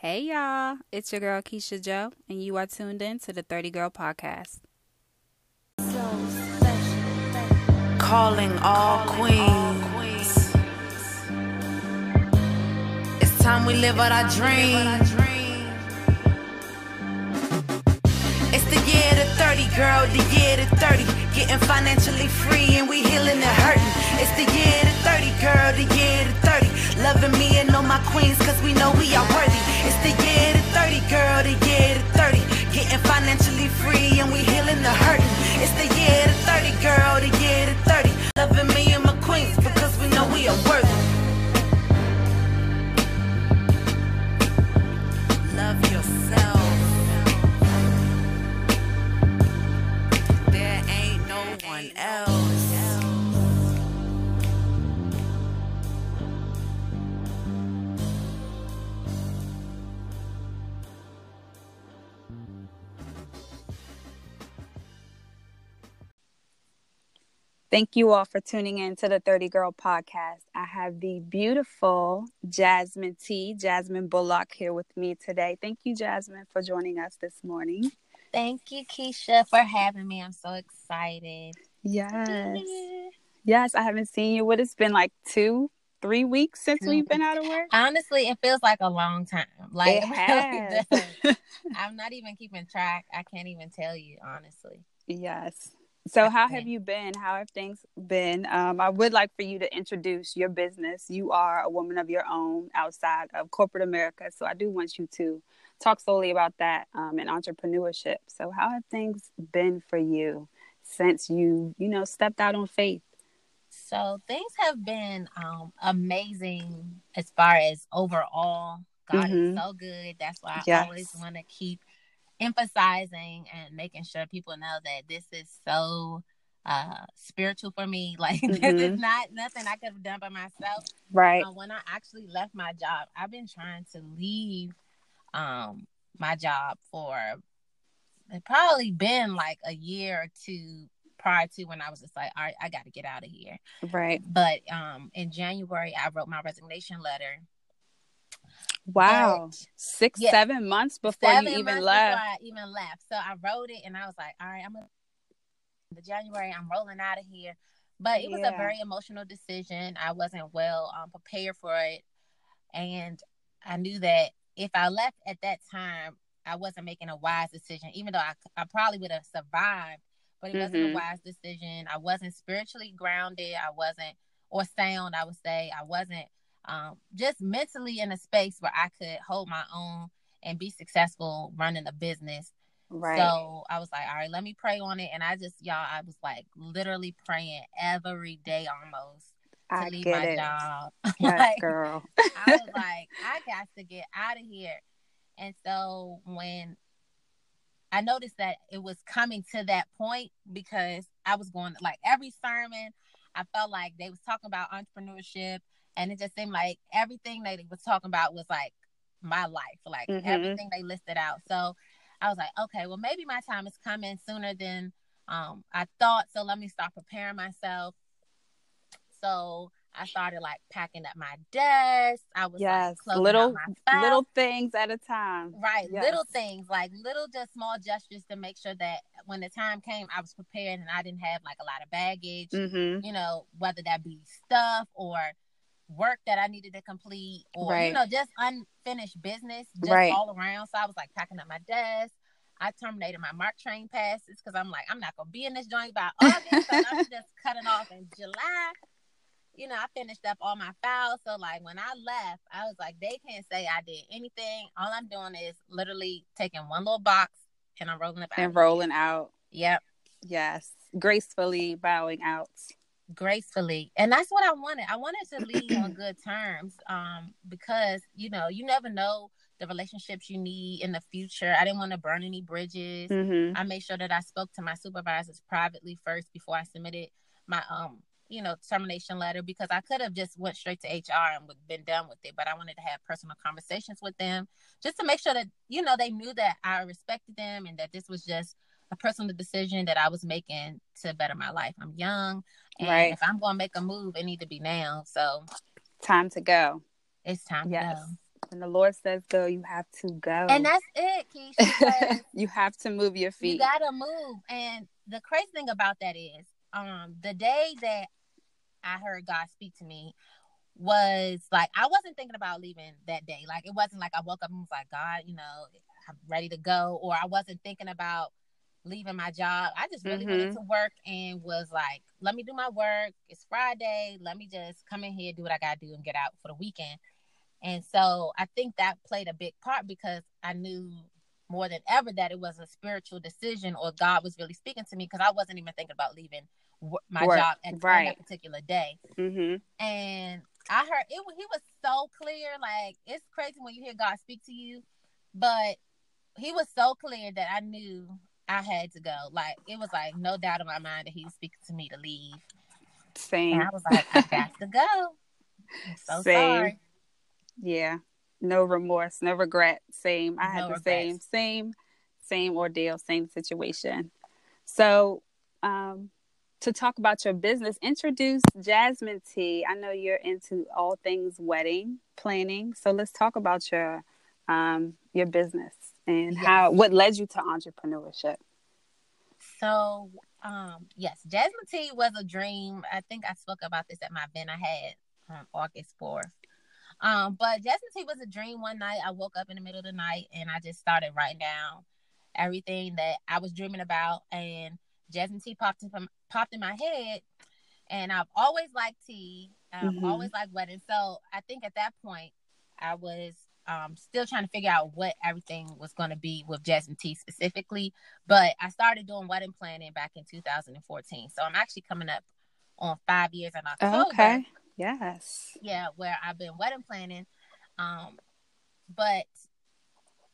Hey y'all, it's your girl Keisha Joe, and you are tuned in to the 30 Girl Podcast. Calling all queens. It's time we live out our dream. It's the year to 30, girl, the year to 30. Getting financially free and we healing and hurting. It's the year to 30, girl, the year to 30. Loving me and all my queens, cause we know we are worthy. It's the year to 30, girl, the year to 30. Getting financially free and we healing the hurting. It's the year to 30, girl, the year to 30. Loving me no one else. Thank you all for tuning in to the 30 Girl Podcast. I have the beautiful Jasmine T, Jasmine Bullock here with me today. Thank you, Jasmine, for joining us this morning. Thank you, Keisha, for having me. I'm so excited. Yes. Yes, I haven't seen you. What it's been like two, three weeks since we've been out of work? Honestly, it feels like a long time. Like It has. really. I'm not even keeping track. I can't even tell you, honestly. Yes. So, how have you been? How have things been? Um, I would like for you to introduce your business. You are a woman of your own outside of corporate America. So, I do want you to talk solely about that um, and entrepreneurship. So, how have things been for you since you, you know, stepped out on faith? So things have been um, amazing as far as overall. God Mhm. is so good. That's why I Yes. always want to keep emphasizing and making sure people know that this is so uh spiritual for me. Like this Mhm. is not nothing I could have done by myself. Right. Uh, when I actually left my job, I've been trying to leave um my job for it probably been like a year or two prior to when I was just like, all right, I got to get out of here. Right. But um in January, I wrote my resignation letter. Wow. But Six, Yeah. seven months before seven you even left. I even left, so I wrote it, and I was like, all right, I'm gonna. The January, I'm rolling out of here. But it was Yeah. a very emotional decision. I wasn't well um, prepared for it, and I knew that if I left at that time, I wasn't making a wise decision. Even though I, I probably would have survived, but it wasn't Mhm. a wise decision. I wasn't spiritually grounded. I wasn't or sound. I would say I wasn't um, just mentally in a space where I could hold my own and be successful running a business. Right. So I was like, all right, let me pray on it. And I just, y'all, I was like literally praying every day almost to I leave my it. job. Yes, like, girl. I was like, I got to get out of here. And so when I noticed that it was coming to that point because I was going like every sermon, I felt like they was talking about entrepreneurship and it just seemed like everything they was talking about was like my life, like Mhm. everything they listed out. So I was like, okay, well maybe my time is coming sooner than um I thought. So let me start preparing myself. So I started like packing up my desk. I was Yes. like Little little things at a time. Right, Yes. little things like little, just small gestures to make sure that when the time came, I was prepared and I didn't have like a lot of baggage. Mm-hmm. You know, whether that be stuff or work that I needed to complete, or Right. you know, just unfinished business, just Right. all around. So I was like packing up my desk. I terminated my MARC Train passes because I'm like, I'm not gonna be in this joint by August, so I'm just cutting off in July. You know, I finished up all my files. So like when I left, I was like, they can't say I did anything. All I'm doing is literally taking one little box and I'm rolling it out. And rolling out. Yep. Yes. Gracefully bowing out. gracefully and that's what i wanted i wanted to leave on good terms um because you know you never know the relationships you need in the future i didn't want to burn any bridges Mm-hmm. i made sure that i spoke to my supervisors privately first before i submitted my um you know termination letter because i could have just went straight to hr and would been done with it but i wanted to have personal conversations with them just to make sure that you know they knew that i respected them and that this was just a personal decision that i was making to better my life i'm young and Right. if i'm going to make a move it need to be now so Time to go. it's time Yes. to go. when the Lord says go, you have to go. And that's it, Keisha. you have to move your feet. You gotta move. And the crazy thing about that is, um, the day that I heard God speak to me was like I wasn't thinking about leaving that day. Like it wasn't like I woke up and was like, God, you know, I'm ready to go, or I wasn't thinking about leaving my job. I just really mm-hmm. wanted to work and was like, let me do my work. It's Friday. Let me just come in here, do what I gotta do, and get out for the weekend. And so I think that played a big part because I knew more than ever that it was a spiritual decision or God was really speaking to me because I wasn't even thinking about leaving my work. job at right. that particular day. Mm-hmm. And I heard it. He was so clear. Like it's crazy when you hear God speak to you, but he was so clear that I knew I had to go. Like it was like no doubt in my mind that he was speaking to me to leave. Same. And I was like, I got to go. I'm so Same. sorry. Yeah. No remorse, no regret. Same. I had the regrets. same, same, same ordeal, same situation. So, um, to talk about your business, introduce Jasmine T. I know you're into all things wedding planning, so let's talk about your um, your business and yes. how what led you to entrepreneurship. So, um, yes, Jasmine T was a dream. I think I spoke about this at my event I had on August fourth. Um, but Jasmine T was a dream. One night, I woke up in the middle of the night and I just started writing down everything that I was dreaming about, and Jasmine T popped in, popped in my head. And I've always liked tea. I've mm-hmm. always liked weddings. So I think at that point, I was um, still trying to figure out what everything was going to be with Jasmine T specifically. But I started doing wedding planning back in 2014. So I'm actually coming up on five years in October. Okay. Yes. Yeah, where I've been wedding planning. Um, but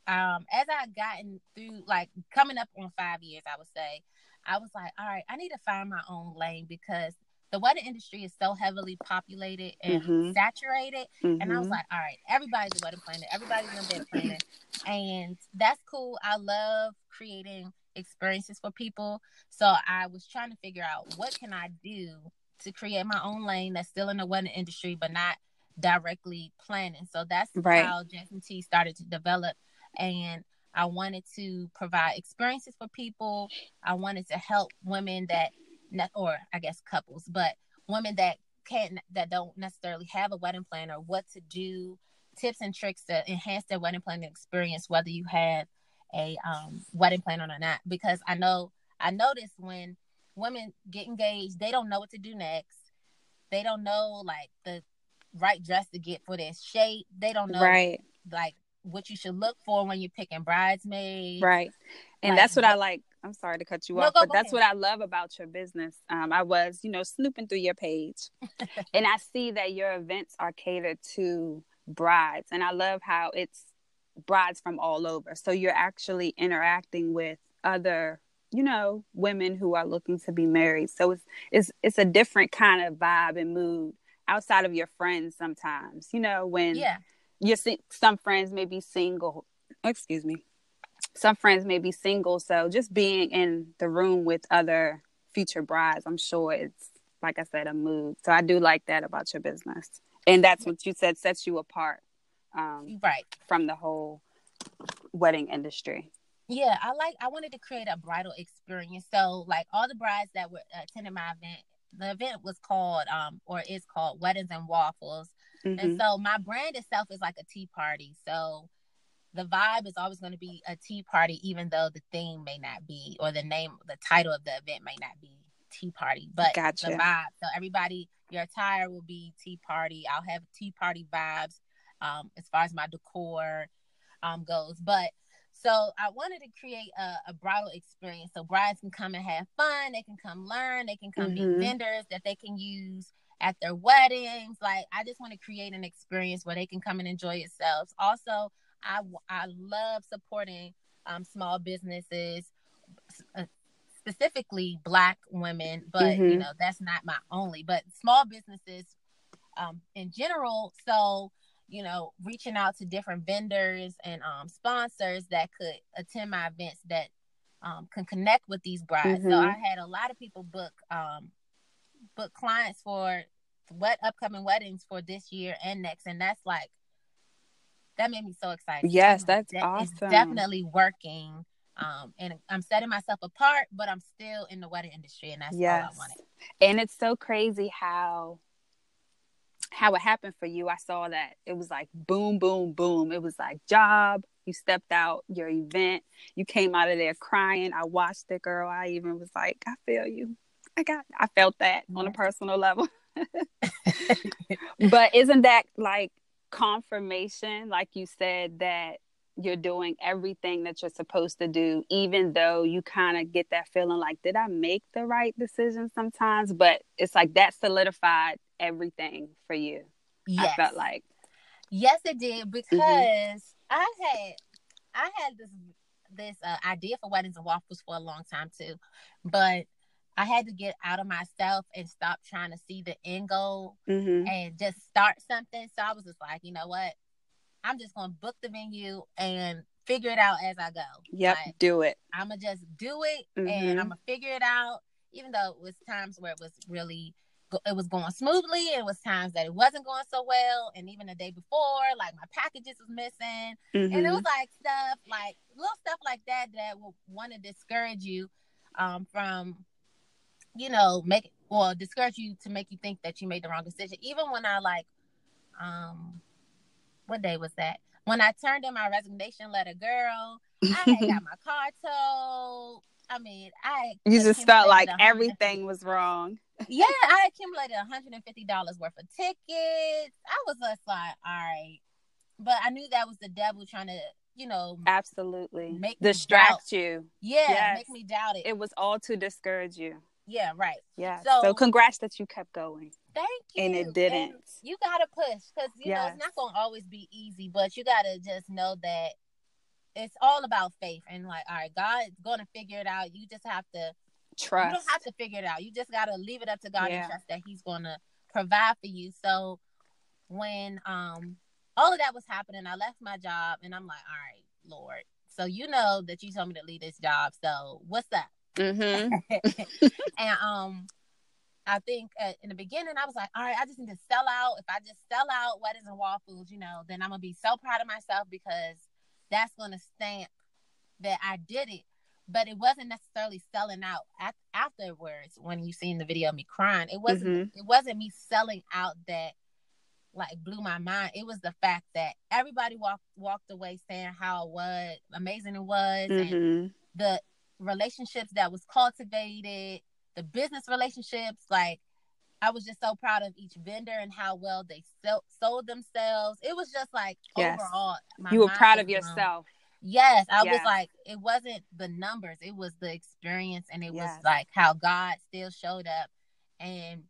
um, as I gotten through, like coming up on five years, I would say, I was like, all right, I need to find my own lane because the wedding industry is so heavily populated and mm-hmm. saturated. Mm-hmm. And I was mm-hmm. like, all right, everybody's a wedding planner, everybody's in wedding planner. And that's cool. I love creating experiences for people. So I was trying to figure out what can I do to create my own lane that's still in the wedding industry, but not directly planning. So that's right. how Jasmine T started to develop. And I wanted to provide experiences for people. I wanted to help women that, or I guess couples, but women that can't, that don't necessarily have a wedding planner, what to do, tips and tricks to enhance their wedding planning experience, whether you have a um, wedding planner or not. Because I know, I noticed when women get engaged, they don't know what to do next. They don't know like the right dress to get for their shape. They don't know right. like what you should look for when you're picking bridesmaids. Right. And like, that's what I like. I'm sorry to cut you no, off, but that's ahead. what I love about your business. Um, I was, you know, snooping through your page and I see that your events are catered to brides. And I love how it's brides from all over. So you're actually interacting with other, you know, women who are looking to be married. So it's it's it's a different kind of vibe and mood outside of your friends sometimes. You know, when yeah your some friends may be single. Excuse me. Some friends may be single, so just being in the room with other future brides, I'm sure it's like I said, a mood. So I do like that about your business, and that's what you said sets you apart, um, right, from the whole wedding industry. Yeah, I like. I wanted to create a bridal experience. So, like all the brides that were attending my event, the event was called, um, or is called Weddings and Waffles. Mm-hmm. And so my brand itself is like a tea party. So the vibe is always going to be a tea party, even though the theme may not be, or the name, the title of the event may not be tea party, but gotcha. the vibe. So everybody, your attire will be tea party. I'll have tea party vibes um, as far as my decor um, goes. But so I wanted to create a, a, bridal experience so brides can come and have fun. They can come learn. They can come mm-hmm. meet vendors that they can use at their weddings. Like I just want to create an experience where they can come and enjoy themselves. Also, I I love supporting um, small businesses, uh, specifically Black women, but mm-hmm. you know that's not my only, but small businesses um, in general. So you know, reaching out to different vendors and um, sponsors that could attend my events that um, can connect with these brides. Mm-hmm. So I had a lot of people book um, book clients for what upcoming weddings for this year and next, and that's like that made me so excited. Yes, that's that awesome. definitely working. Um, and I'm setting myself apart, but I'm still in the wedding industry, and that's all. I wanted. And it's so crazy how how it happened for you. I saw that it was like boom, boom, boom. It was like job. You stepped out your event. You came out of there crying. I watched it, girl. I even was like, I feel you. I got. I felt that on a personal level. but isn't that like confirmation, like you said, that you're doing everything that you're supposed to do, even though you kind of get that feeling like, did I make the right decision sometimes? But it's like that solidified everything for you. Yes. I felt like, Yes, it did because Mm-hmm. I had I had this this uh, idea for weddings and waffles for a long time too, but I had to get out of myself and stop trying to see the end goal mm-hmm. and just start something. So I was just like, you know what, I'm just gonna book the venue and figure it out as I go. yep, Like, do it. I'm gonna just do it Mhm. and I'm gonna figure it out. Even though it was times where it was really, it was going smoothly. It was times that it wasn't going so well. And even the day before, like my packages was missing. And it Mhm. was like stuff, like little stuff like that that will want to discourage you um, from, you know, make or discourage you to make you think that you made the wrong decision. Even when I like, um, what day was that? When I turned in my resignation letter, girl, I had got my car towed. I mean, I you just felt like everything was wrong. yeah, I accumulated $150 worth of tickets. I was just like, all right. But I knew that was the devil trying to, you know, Absolutely. Make Distract you. yeah, Yes. make me doubt it. It was all to discourage you. Yeah, right. Yeah. So- So, congrats that you kept going. Thank you. And it didn't. you gotta push because you know it's not gonna always be easy, but you gotta just know that it's all about faith and like, all right, God's gonna figure it out. You just have to Trust. You don't have to figure it out. You just got to leave it up to God Yeah. and trust that He's going to provide for you. So when um all of that was happening, I left my job and I'm like, all right, Lord. So you know that you told me to leave this job. So what's up? Mm-hmm. and um I think uh, in the beginning I was like, all right, I just need to sell out. If I just sell out weddings and waffles, you know, then I'm gonna be so proud of myself because that's gonna stamp that I did it. But it wasn't necessarily selling out Af- afterwards. When you seen the video of me crying, it wasn't. It wasn't me selling out that like blew my mind. It was the fact that everybody walked walked away saying how what amazing it was, and Mm-hmm. the relationships that was cultivated, the business relationships. Like, I was just so proud of each vendor and how well they sell, sold themselves. It was just like Yes. overall, my You were proud of yourself. Yes, I was like, it wasn't the numbers, it was the experience, and it Yes. was like how God still showed up. And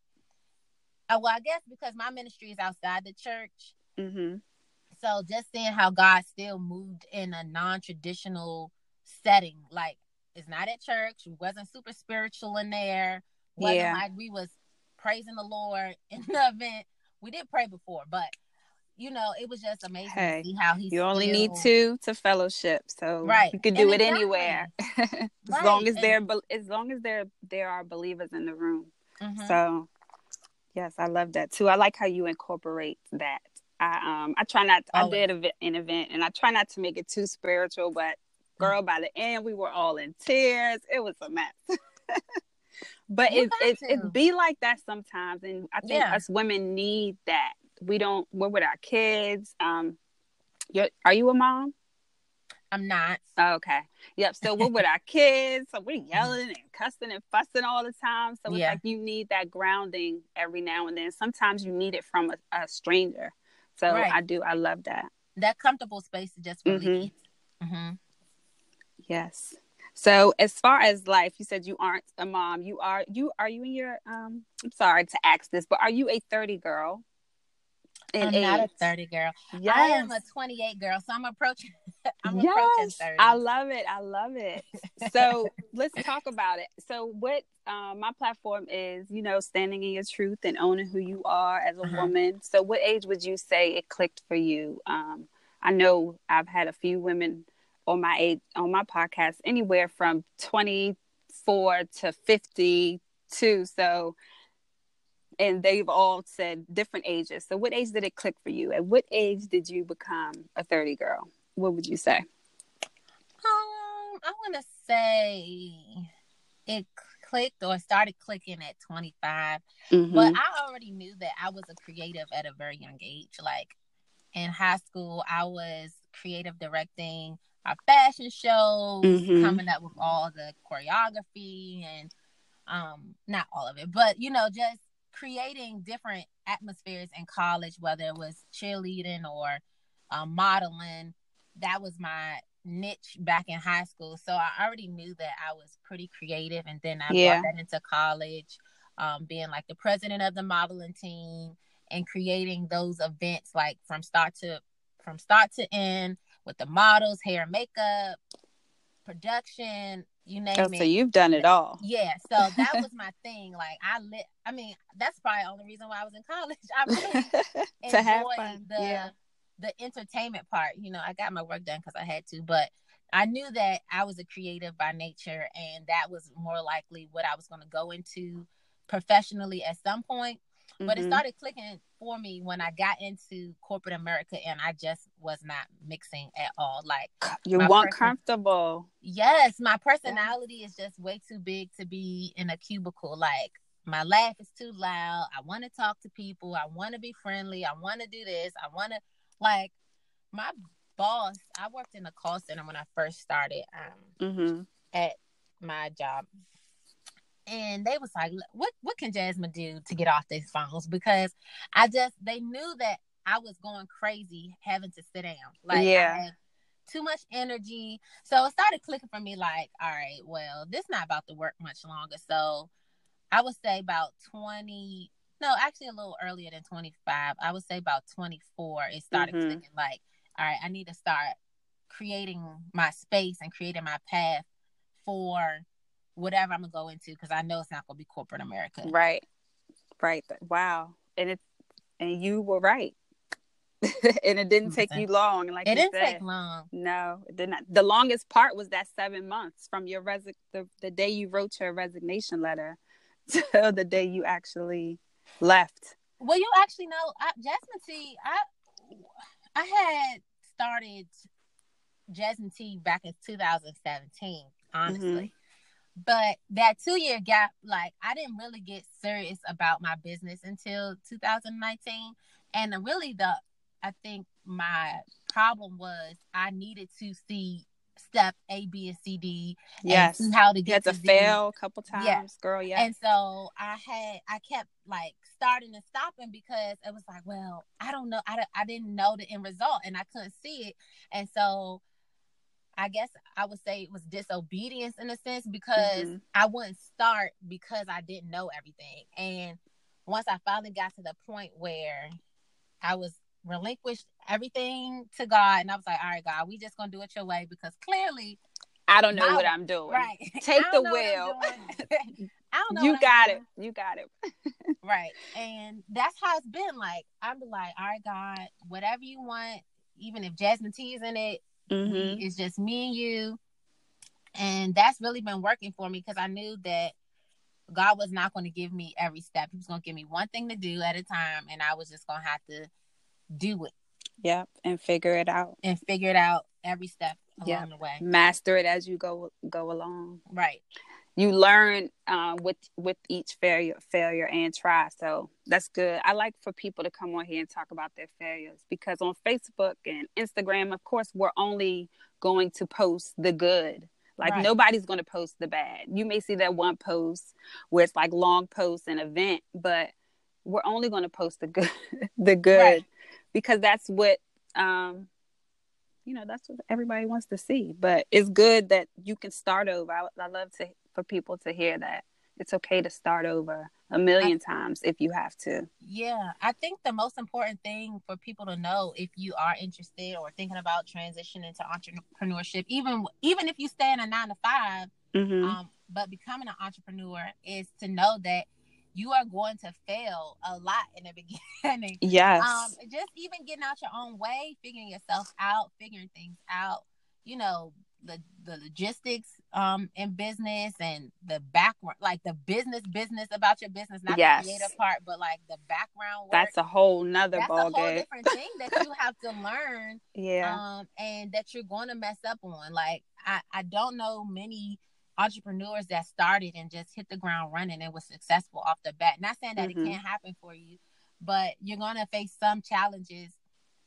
uh, well, I guess because my ministry is outside the church, Mm-hmm. so just seeing how God still moved in a non-traditional setting, like it's not at church, we wasn't super spiritual in there, wasn't Yeah. like we was praising the Lord in the event. We did pray before, but you know, it was just amazing Hey, to see how he. You only need still- two to fellowship, so Right. you can And do it exactly. anywhere, as Right. long as And- there, as long as there there are believers in the room. Mhm. So, yes, I love that too. I like how you incorporate that. I um I try not. I did an event, and I try not to make it too spiritual, but girl, by the end, we were all in tears. It was a mess. but You it it, to. it be like that sometimes, and I think Yeah. us women need that. We don't. We're with our kids. Um, you're, you a mom? I'm not. Oh, okay. Yep. So we're with our kids, so we're yelling and cussing and fussing all the time. So it's Yeah. like you need that grounding every now and then. Sometimes you need it from a, a stranger. So Right. I do. I love that. That comfortable space is just Mhm. release. hmm Yes. So as far as life, you said you aren't a mom. You are. You are you in your? Um. I'm sorry to ask this, but are you a 30 girl? in I'm not a 30 girl. Yes. I am a 28 girl, so I'm approaching. I'm approaching 30. I love it. I love it. So let's talk about it. So what um, my platform is, you know, standing in your truth and owning who you are as a Uh-huh. woman. So what age would you say it clicked for you? Um, I know I've had a few women on my age on my podcast, anywhere from 24 to 52. So and they've all said different ages. So, what age did it click for you? At what age did you become a 30 girl? What would you say? Um, I want to say it clicked or started clicking at 25, Mm-hmm. but I already knew that I was a creative at a very young age. Like in high school, I was creative directing our fashion shows, Mhm. coming up with all the choreography and um not all of it, but you know, just creating different atmospheres in college, whether it was cheerleading or um, modeling. That was my niche back in high school. So I already knew that I was pretty creative. And then I Yeah. brought that into college, um, being like the president of the modeling team and creating those events like from start to from start to end with the models, hair, and makeup, production, you name Oh, it. so you've done it all. Yeah, so that was my thing. Like I lit. I mean, that's probably the only reason why I was in college. I really to have fun. the yeah. the entertainment part. You know, I got my work done because I had to, but I knew that I was a creative by nature, and that was more likely what I was going to go into professionally at some point. But it Mhm. started clicking for me when I got into corporate America, and I just was not mixing at all. Like you weren't person- comfortable. Yes, my personality is just way too big to be in a cubicle. Like my laugh is too loud. I want to talk to people. I want to be friendly. I want to do this. I want to like my boss. I worked in a call center when I first started um, hmm at my job, and they was like, "What what can Jasmine do to get off these phones?" Because I just they knew that I was going crazy having to sit down. Like Yeah. I had too much energy. So it started clicking for me like, all right, well, this not about to work much longer. So I would say about 20, no, actually a little earlier than 25. I would say about 24. It started Mhm. clicking like, all right, I need to start creating my space and creating my path for whatever I'm gonna go into because I know it's not gonna be corporate America. Right. Right. Wow. And it's and you were right. and it didn't mm, take you long. Like It didn't said. take long. No, it did not. The longest part was that seven months from your resi- the, the day you wrote your resignation letter till the day you actually left. Well, you actually know, I, Jasmine T. I I had started Jasmine T. back in 2017, honestly. Mm-hmm. But that two year gap, like I didn't really get serious about my business until 2019, and really the I think my problem was I needed to see step A, B, and C, D, Yes. and how to You get had to Z. fail a couple times, Yeah. girl. Yeah. And so I had, I kept like starting and stopping because it was like, well, I don't know. I, I didn't know the end result and I couldn't see it. And so I guess I would say it was disobedience in a sense because Mhm. I wouldn't start because I didn't know everything. And once I finally got to the point where I was relinquished everything to God and I was like, all right, God, we just gonna do it your way because clearly I don't know my- what I'm doing. Right. Take the don't know what I'm wheel. I don't know. You got doing. it. You got it. Right. And that's how it's been. Like, I'm like, all right, God, whatever you want, even if Jasmine T is in it, Mhm. it's just me and you. And that's really been working for me because I knew that God was not going to give me every step. He was going to give me one thing to do at a time. And I was just going to have to do it Yep. And figure it out. and figure it out every step along Yeah. the way. Master it as you go go along. Right. You learn uh, with with each failure failure and try. So that's good. I like for people to come on here and talk about their failures because on facebook and instagram of course we're only going to post the good. Like Right. nobody's going to post the bad. You may see that one post where it's like long posts and event but we're only going to post the good the good Right. because that's what um you know that's what everybody wants to see. But it's good that you can start over. I, I love to for people to hear that it's okay to start over a million times if you have to Yeah, I think the most important thing for people to know if you are interested or thinking about transitioning into entrepreneurship, even even if you stay in a nine to 5 mm-hmm. um, but becoming an entrepreneur is to know that you are going to fail a lot in the beginning. yes Um, just even getting out your own way, figuring yourself out, figuring things out, you know, the the logistics um in business and the background like the business business about your business not Yes. the creative part but like the background work That's a whole nother that's a ball whole game. different thing that you have to learn Yeah. um and that you're going to mess up on like i i don't know many entrepreneurs that started and just hit the ground running and was successful off the bat not saying that Mhm. it can't happen for you but you're going to face some challenges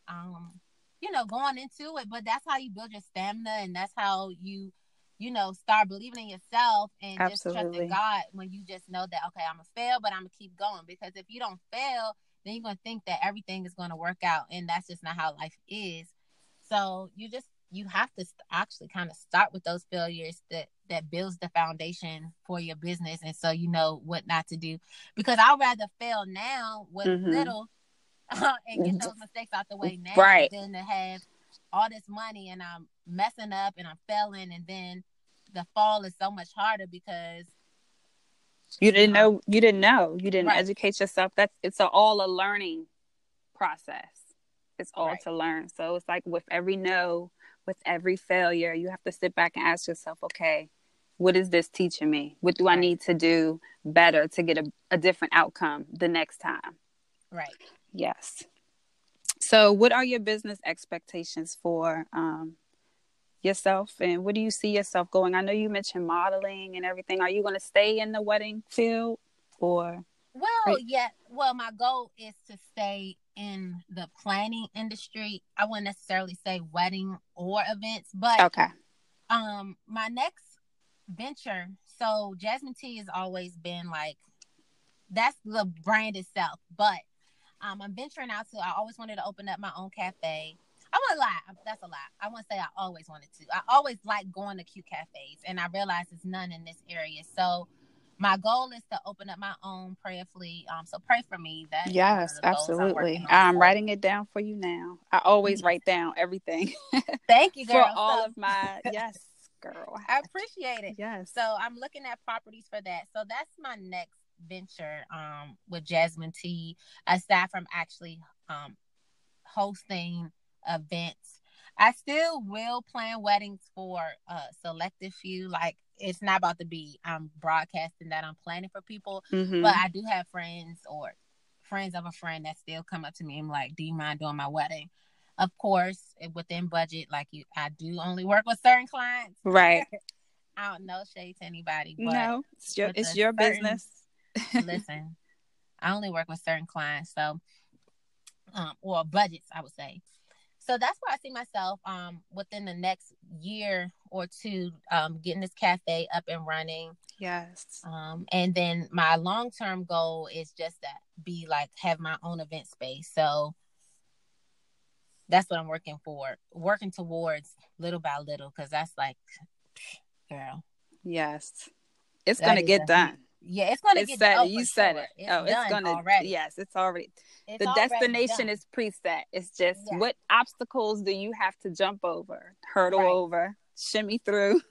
um you know going into it but that's how you build your stamina and that's how you you know start believing in yourself and just Absolutely. trusting god when you just know that okay i'm gonna fail but i'm gonna keep going because if you don't fail then you're gonna think that everything is gonna work out and that's just not how life is so you just you have to st- actually kind of start with those failures that that builds the foundation for your business and so you know what not to do because i'd rather fail now with Mhm. little and get mm-hmm. those mistakes out the way now Right. than to have all this money and i'm messing up and i'm failing and then the fall is so much harder because You didn't know. You didn't know. You didn't Right. educate yourself. That's it's a, all a learning process. It's all Right. to learn. So it's like with every no, with every failure, you have to sit back and ask yourself, okay, what is this teaching me? What do I need to do better to get a, a different outcome the next time? right Yes. So, what are your business expectations for um, yourself, and what do you see yourself going? I know you mentioned modeling and everything. Are you going to stay in the wedding field, or Well, yeah. Well, my goal is to stay in the planning industry. I wouldn't necessarily say wedding or events, but okay? um, my next venture. So Jasmine T has always been like that's the brand itself, but um, I'm venturing out to. I always wanted to open up my own cafe. I won't lie. That's a lie. I won't say I always wanted to. I always like going to cute cafes, and I realize there's none in this area. So my goal is to open up my own prayerfully. Um, so pray for me. That is one of Yes, goals I'm absolutely. I'm writing it down for you now. I always write down everything Thank you, for all So, of my yes, girl. I appreciate it. Yes. So I'm looking at properties for that. So that's my next venture um with Jasmine T. Aside from actually um hosting events. I still will plan weddings for a selective few. Like it's not about to be I'm broadcasting that I'm planning for people, Mhm. but I do have friends or friends of a friend that still come up to me and like, "Do you mind doing my wedding?" Of course, within budget. Like you, I do only work with certain clients. right. I don't know shade to anybody, but No, it's your it's your certain- business. Listen, I only work with certain clients, so um, or budgets, I would say. So that's where I see myself um within the next year or two, um, getting this cafe up and running. Yes. Um, and then my long term goal is just to be like have my own event space. So that's what I'm working for, working towards little by little, because that's like, girl, Yes. It's That gonna get a- done. Yeah, it's gonna It's get said You said sure. it. It's oh, it's gonna. already. Yes, it's already. It's the already destination done. is preset. It's just Yeah. what obstacles do you have to jump over, hurdle Right. over, shimmy through,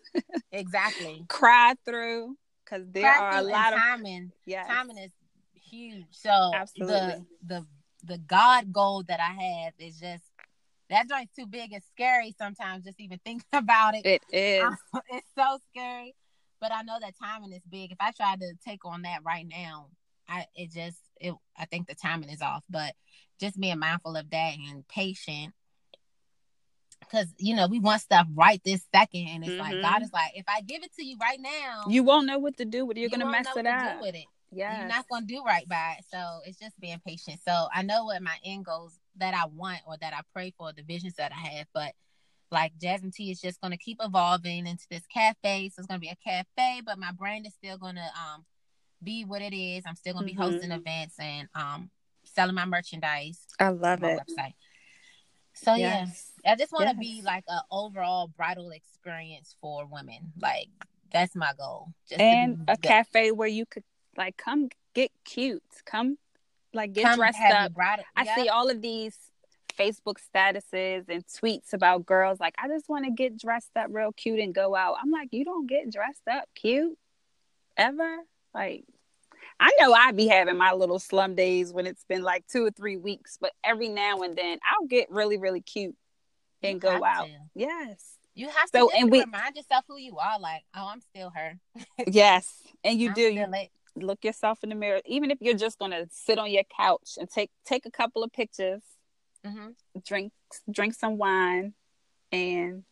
exactly. cry through, because there are a lot of timing. yes. Timing is huge. So Absolutely. the the the God goal that I have is just that joint's too big and scary sometimes just even thinking about it. It is. it's so scary. But I know that timing is big. If I try to take on that right now, I it just it I think the timing is off. But just being mindful of that and patient. Cause you know, we want stuff right this second, and it's like Mhm. God is like, if I give it to you right now, You won't know what to do with it. You're you gonna mess know it to up. with it Yes. you're not going to do right by it. So it's just being patient. So I know what my end goals that I want or that I pray for, the visions that I have. But like Jasmine T is just going to keep evolving into this cafe. So it's going to be a cafe, but my brand is still going to um be what it is. I'm still going to be Mhm. hosting events and um selling my merchandise I love it. website. So yeah, Yes. I just want to Yes. be like an overall bridal experience for women. Like that's my goal. Just And a cafe where you could like come get cute, come like get come dressed up. bridal. I Yep. see all of these Facebook statuses and tweets about girls like, I just want to get dressed up real cute and go out. I'm like, you don't get dressed up cute ever? Like, I know I be having my little slum days when it's been like two or three weeks, but every now and then I'll get really, really cute and You go out. to. Yes. You have So, to and we- remind yourself who you are. Like, oh, I'm still her. yes, and you I'm do. You it. look yourself in the mirror, even if you're just gonna sit on your couch and take take a couple of pictures, hmm drink drink some wine, and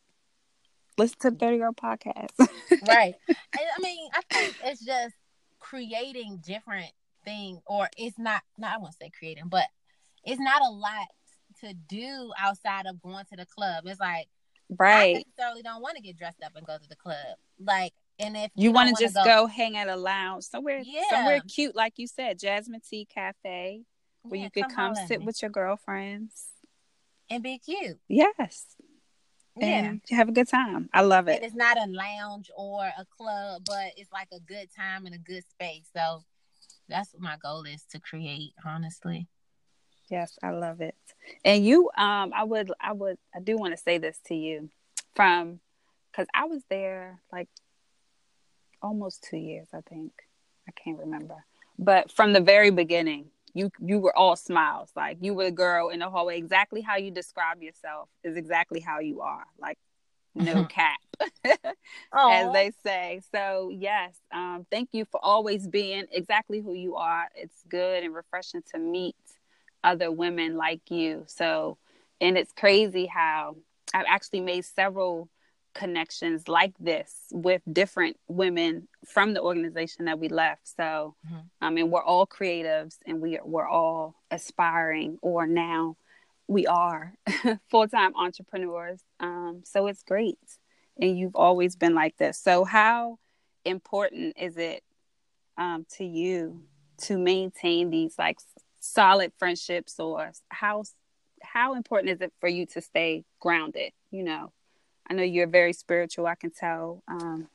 listen to the Thirty Girl podcast. right. I mean, I think it's just creating different thing, or it's not. Not I won't say creating, but it's not a lot to do outside of going to the club. It's like I right. necessarily don't want to get dressed up and go to the club. Like, and if You don't want to just go, hang at a lounge somewhere, Yeah. somewhere cute, like you said, Jasmine Tea Cafe, where yeah, you could come at sit me with your girlfriends. and be cute. Yes, Yeah. and have a good time. I love And it. it's not a lounge or a club, but it's like a good time and a good space. So that's what my goal is to create, honestly. Yes, I love it. And you, um, I would, I would, I do want to say this to you, from, because I was there like almost two years, I think. I can't remember, but from the very beginning, you you were all smiles. Like you were the girl in the hallway. Exactly how you describe yourself is exactly how you are. Like no cap, as they say. So yes, um, thank you for always being exactly who you are. It's good and refreshing to meet other women like you. So, and it's crazy how I've actually made several connections like this with different women from the organization that we left. So, Mhm. I mean, we're all creatives and we we're all aspiring, or now we are full time entrepreneurs. Um, so it's great, and you've always been like this. So, how important is it um, to you to maintain these like solid friendships, or how how important is it for you to stay grounded? You know, I know you're very spiritual. I can tell. Um,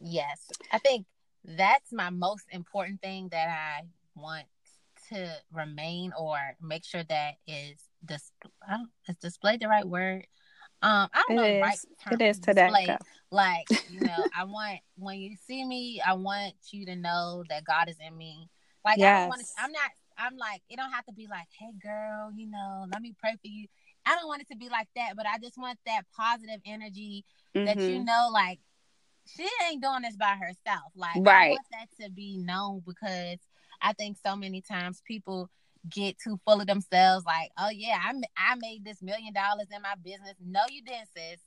Yes. I think that's my most important thing that I want to remain or make sure that is dis- I don't, is displayed the right word. Um, I don't It know the right term it is to that. display. go. Like, you know, I want when you see me, I want you to know that God is in me. Like I don't want to I'm not I'm like, it don't have to be like, hey girl, you know, let me pray for you. I don't want it to be like that, but I just want that positive energy that you Mhm. know, like she ain't doing this by herself. Like I Right. want that to be known because I think so many times people get too full of themselves. Like, oh yeah, I I made this million dollars in my business. No, you didn't, sis.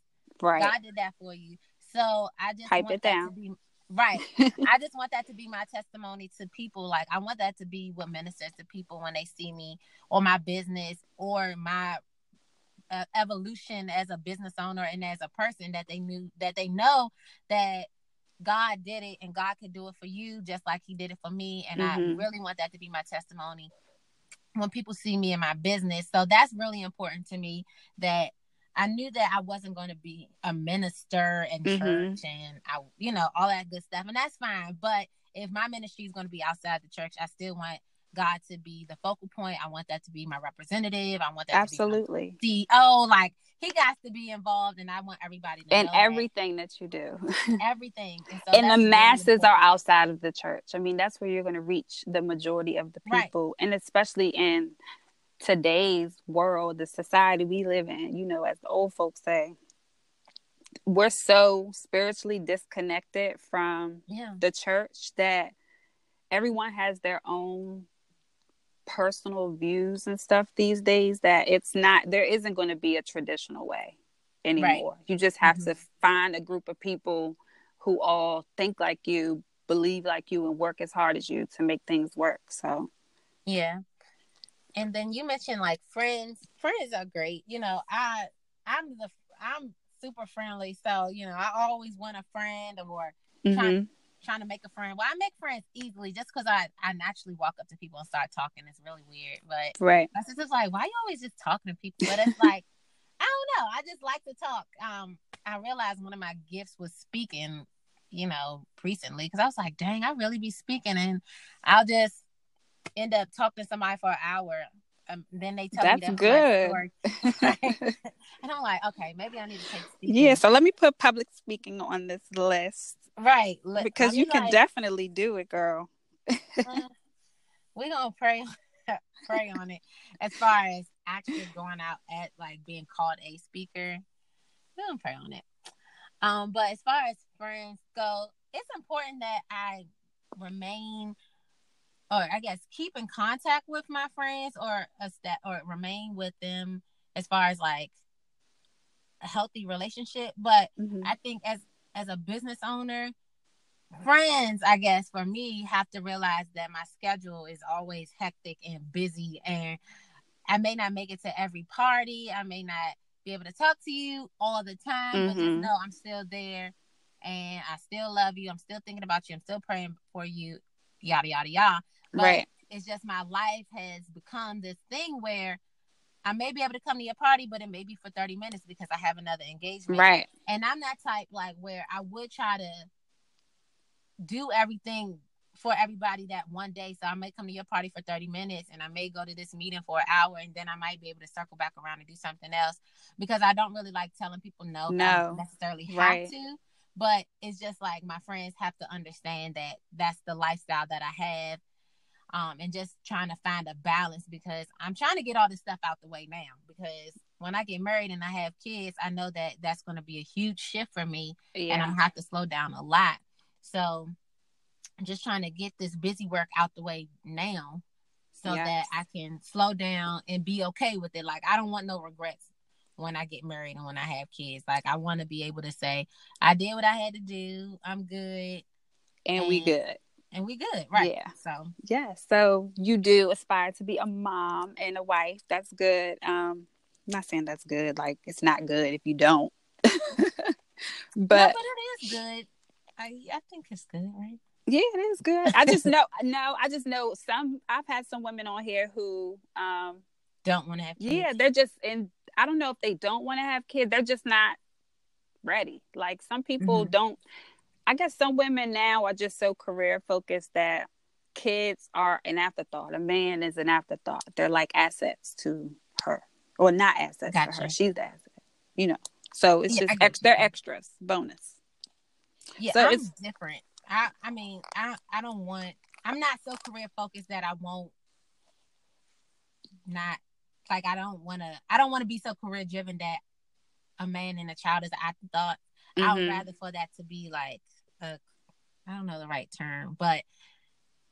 Right. God did that for you. So I just Pipe want it that down. to be right. I just want that to be my testimony to people. Like I want that to be what ministers to people when they see me or my business or my uh, evolution as a business owner and as a person that they knew that they know that God did it and God could do it for you just like he did it for me and I Mhm. really want that to be my testimony when people see me in my business so that's really important to me that I knew that I wasn't going to be a minister in Mhm. church and I you know all that good stuff and that's fine but if my ministry is going to be outside the church I still want God to be the focal point I want that to be my representative I want that Absolutely. to be my CEO like he got to be involved and I want everybody to And know that. everything that you do. everything and, so and the really masses are outside of the church. I mean, that's where you're going to reach the majority of the Right. people, and especially in today's world, the society we live in. You know, as the old folks say, we're so spiritually disconnected from yeah the church that everyone has their own personal views and stuff these days that it's not there isn't going to be a traditional way anymore you just have to find a group of people who all think like you believe like you and work as hard as you to make things work so Yeah. And then you mentioned like friends. Friends are great. You know, I I'm the I'm super friendly, so you know I always want a friend or mhm. Trying to make a friend. Well, I make friends easily just because I I naturally walk up to people and start talking. It's really weird, but right my sister's like, why you always just talking to people? But it's like I don't know. I just like to talk. Um, I realized one of my gifts was speaking. You know, recently because I was like, dang, I really be speaking, and I'll just end up talking to somebody for an hour. Um, then they tell me That's that good. and I'm like, okay, maybe I need to take speaking. yeah so let me put public speaking on this list right. Let- because I'm you can like, definitely do it girl. Uh, we gonna pray pray on it. As far as actually going out at like being called a speaker we're gonna pray on it. Um, but as far as friends go, it's important that I remain or I guess keep in contact with my friends or a that or remain with them as far as like a healthy relationship. But mm-hmm. I think as as a business owner, friends, I guess for me, have to realize that my schedule is always hectic and busy and I may not make it to every party. I may not be able to talk to you all the time, mm-hmm. but just mm-hmm. know I'm still there and I still love you. I'm still thinking about you. I'm still praying for you, yada, yada, yada. But right. it's just my life has become this thing where I may be able to come to your party, but it may be for 30 minutes because I have another engagement. Right. And I'm that type like where I would try to do everything for everybody that one day. So I may come to your party for 30 minutes and I may go to this meeting for an hour and then I might be able to circle back around and do something else because I don't really like telling people no. No. necessarily have right. to. But it's just like my friends have to understand that that's the lifestyle that I have. Um, and just trying to find a balance because I'm trying to get all this stuff out the way now because when I get married and I have kids, I know that that's going to be a huge shift for me yeah. and I'm gonna have to slow down a lot. So I'm just trying to get this busy work out the way now so yes. that I can slow down and be okay with it. Like I don't want no regrets when I get married and when I have kids. Like I want to be able to say, I did what I had to do. I'm good. And, and we good. And we good. Right. Yeah. So yeah. So you do aspire to be a mom and a wife. That's good. Um I'm not saying that's good. Like it's not good if you don't. but no, but it is good. I I think it's good, right? Yeah, it is good. I just know no, I just know some I've had some women on here who um don't want to have kids. Yeah, they're just and I don't know if they don't want to have kids, they're just not ready. Like some people mm-hmm. don't I guess some women now are just so career focused that kids are an afterthought. A man is an afterthought. They're like assets to her. Or not assets gotcha. to her. She's the asset. You know. So it's yeah, just ex- they're extras, bonus. Yeah, so I'm it's different. I I mean, I I don't want. I'm not so career focused that I won't not like I don't want to. I don't want to be so career driven that a man and a child is an afterthought. Mm-hmm. I would rather for that to be like a I don't know the right term, but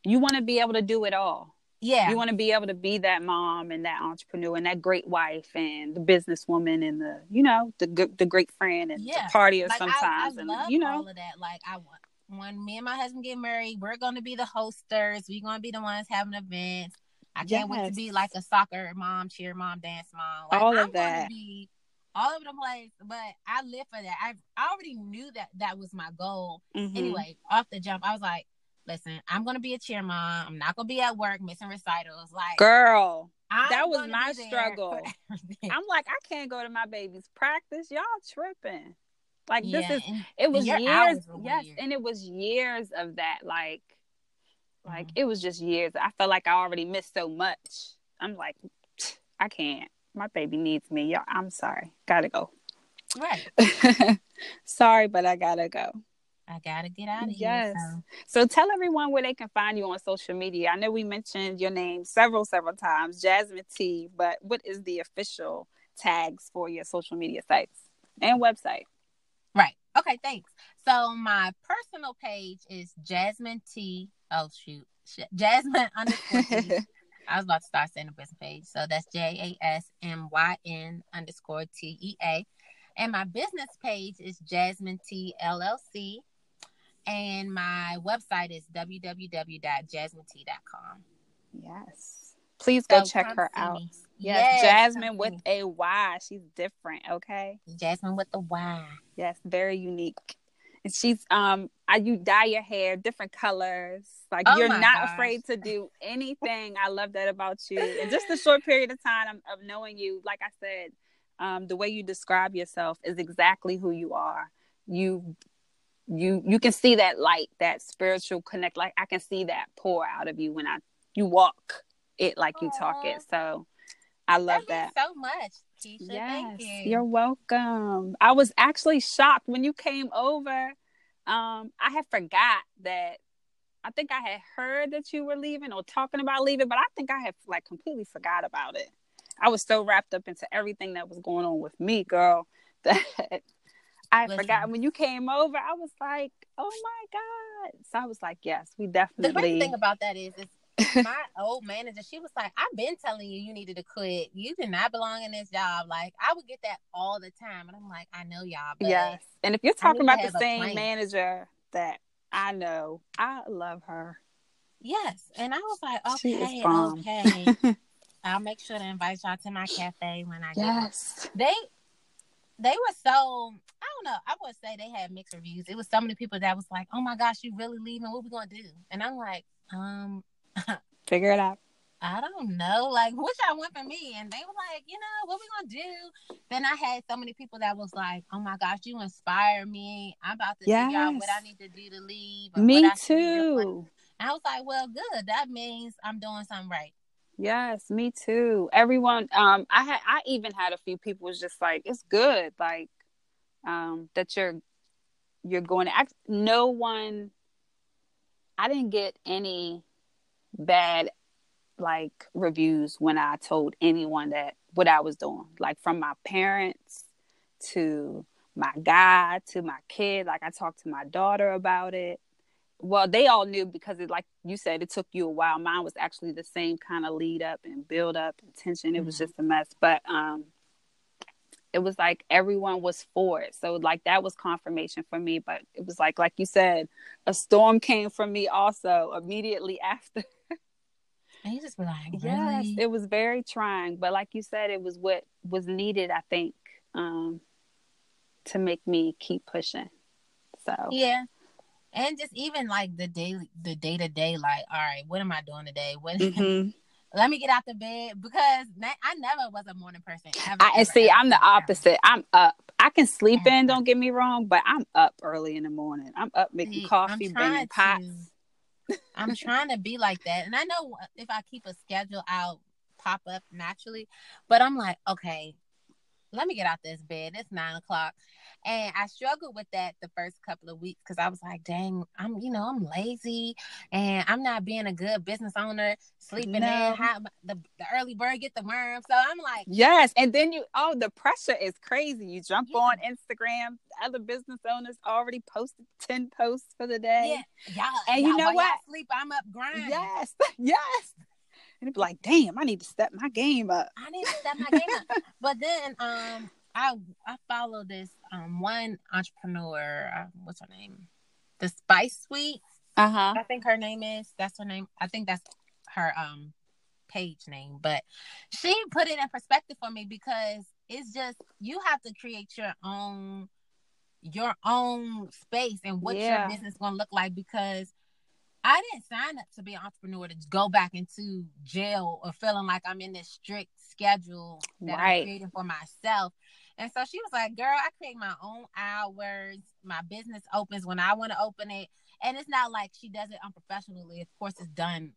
you want to be able to do it all. Yeah. You want to be able to be that mom and that entrepreneur and that great wife and the businesswoman and the, you know, the the great friend and yeah. the partier like, sometimes. I, I and, you know, all of that. Like, I want, when me and my husband get married, we're going to be the hosters. We're going to be the ones having events. I can't wait to be like a soccer mom, cheer mom, dance mom. Like, all of I'm that. Be all over the place, but I live for that. I, I already knew that that was my goal. Mm-hmm. Anyway, off the jump, I was like, listen, I'm gonna be a cheer mom. I'm not gonna be at work missing recitals. Like, girl, I'm that was my struggle. I'm like, I can't go to my baby's practice. Y'all tripping. Like yeah, this is it was years. Yes, weird. and it was years of that. Like, like mm-hmm. it was just years. I felt like I already missed so much. I'm like, I can't. My baby needs me. Y'all, I'm sorry. Gotta go. Right. sorry, but I gotta go. I gotta get out of yes. here. Yes. So. so. tell everyone where they can find you on social media. I know we mentioned your name several, several times, Jasmyn T, but what is the official tags for your social media sites and website? Right. Okay, thanks. So my personal page is Jasmyn T. Oh shoot. Jasmyn underscore T. I was about to start saying the business page. So that's J A S M Y N underscore T E A. And my business page is Jasmyn T LLC and my website is www.jasminet.com. Yes. Please go so check her out. Yes, yes, Jasmyn with a Y. She's different, okay? Jasmyn with a Y. Yes, very unique. And she's um I you dye your hair different colors. Like oh you're not gosh. afraid to do anything. I love that about you. And just a short period of time of knowing you, like I said, um, the way you describe yourself is exactly who you are. You you you can see that light that spiritual connect like i can see that pour out of you when i you walk it like Aww. you talk it so i love that, that. so much Keisha. yes you. you're welcome i was actually shocked when you came over um i had forgot that i think i had heard that you were leaving or talking about leaving but i think i had like completely forgot about it i was so wrapped up into everything that was going on with me girl that I Listen. forgot when you came over. I was like, "Oh my god!" So I was like, "Yes, we definitely." The definitely." crazy thing about that is, is my old manager, she was like, I've been telling you you needed to quit. You do not belong in this job. Like I would get that all the time. And I'm like, I know y'all, but yes, and if you're talking about the same manager that I know, I love her. yes. And I was like, okay, okay. I'll make sure to invite y'all to my cafe when I get yes, they they were so I don't know. I would say they had mixed reviews. It was so many people that was like, "Oh my gosh, you really leaving? What we gonna do?" And I'm like, um, figure it out. I don't know. Like, what y'all want from me? And they were like, you know, what we gonna do? Then I had so many people that was like, oh my gosh, you inspire me. I'm about to figure out what I need to do to leave. Me I should be doing." too. I was like, well, good. That means I'm doing something right. Yes, me too. Everyone, um, I had, I even had a few people was just like, it's good, like, um, that you're, you're going to act. No one, I didn't get any bad, like, reviews when I told anyone that what I was doing, like, from my parents to my guy to my kid. Like, I talked to my daughter about it. Well they all knew because it like you said it took you a while. Mine was actually the same kind of lead up and build up and tension. It was Mhm. just a mess. But um it was like everyone was for it. So like that was confirmation for me. But it was like like you said a storm came from me also immediately after And you just be like, really? yes it was very trying but like you said it was what was needed i think um to make me keep pushing so Yeah. And just even like the daily, the day to day, like, all right, what am I doing today? What? Mhm. Let me get out the bed because na- I never was a morning person. Ever, I, ever, see, ever, I'm the opposite. I'm up. I can sleep in, don't get me wrong, but I'm up early in the morning. I'm up making See, coffee, banging pots. to- I'm trying to be like that, and I know if I keep a schedule, I'll pop up naturally. But I'm like, okay, let me get out of this bed. It's nine o'clock, and I struggled with that the first couple of weeks because I was like, dang, I'm you know I'm lazy, and I'm not being a good business owner. Sleeping No. in, how the the early bird get the worm. So I'm like, Yes, and then you oh the pressure is crazy. You jump Yeah. on Instagram, other business owners already posted 10 posts for the day. yeah, y'all, And you y'all- know while y'all what? Sleep, I'm up grinding. Yes. Yes. And it'd be like, damn, I need to step my game up. I need to step my game up. But then um I I follow this um one entrepreneur, uh, what's her name? The Spice Sweet. Uh-huh. I think her name is. That's her name. I think that's her um page name. But she put it in perspective for me because it's just you have to create your own your own space and what Yeah. your business is gonna look like because I didn't sign up to be an entrepreneur to go back into jail or feeling like I'm in this strict schedule that Right. I created for myself. And so she was like, Girl, I create my own hours. My business opens when I want to open it. And it's not like she does it unprofessionally. Of course, it's done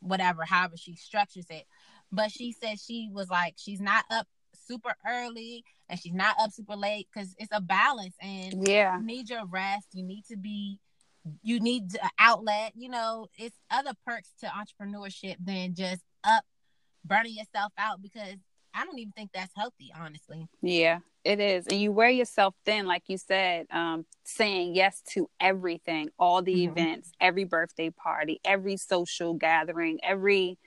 whatever, however she structures it. But she said she was like, she's not up super early and she's not up super late because it's a balance and Yeah. you need your rest. You need to be, you need an outlet. You know, it's other perks to entrepreneurship than just up burning yourself out because I don't even think that's healthy, honestly. Yeah, it is. And you wear yourself thin, like you said, um, saying yes to everything, all the Mhm. events, every birthday party, every social gathering, every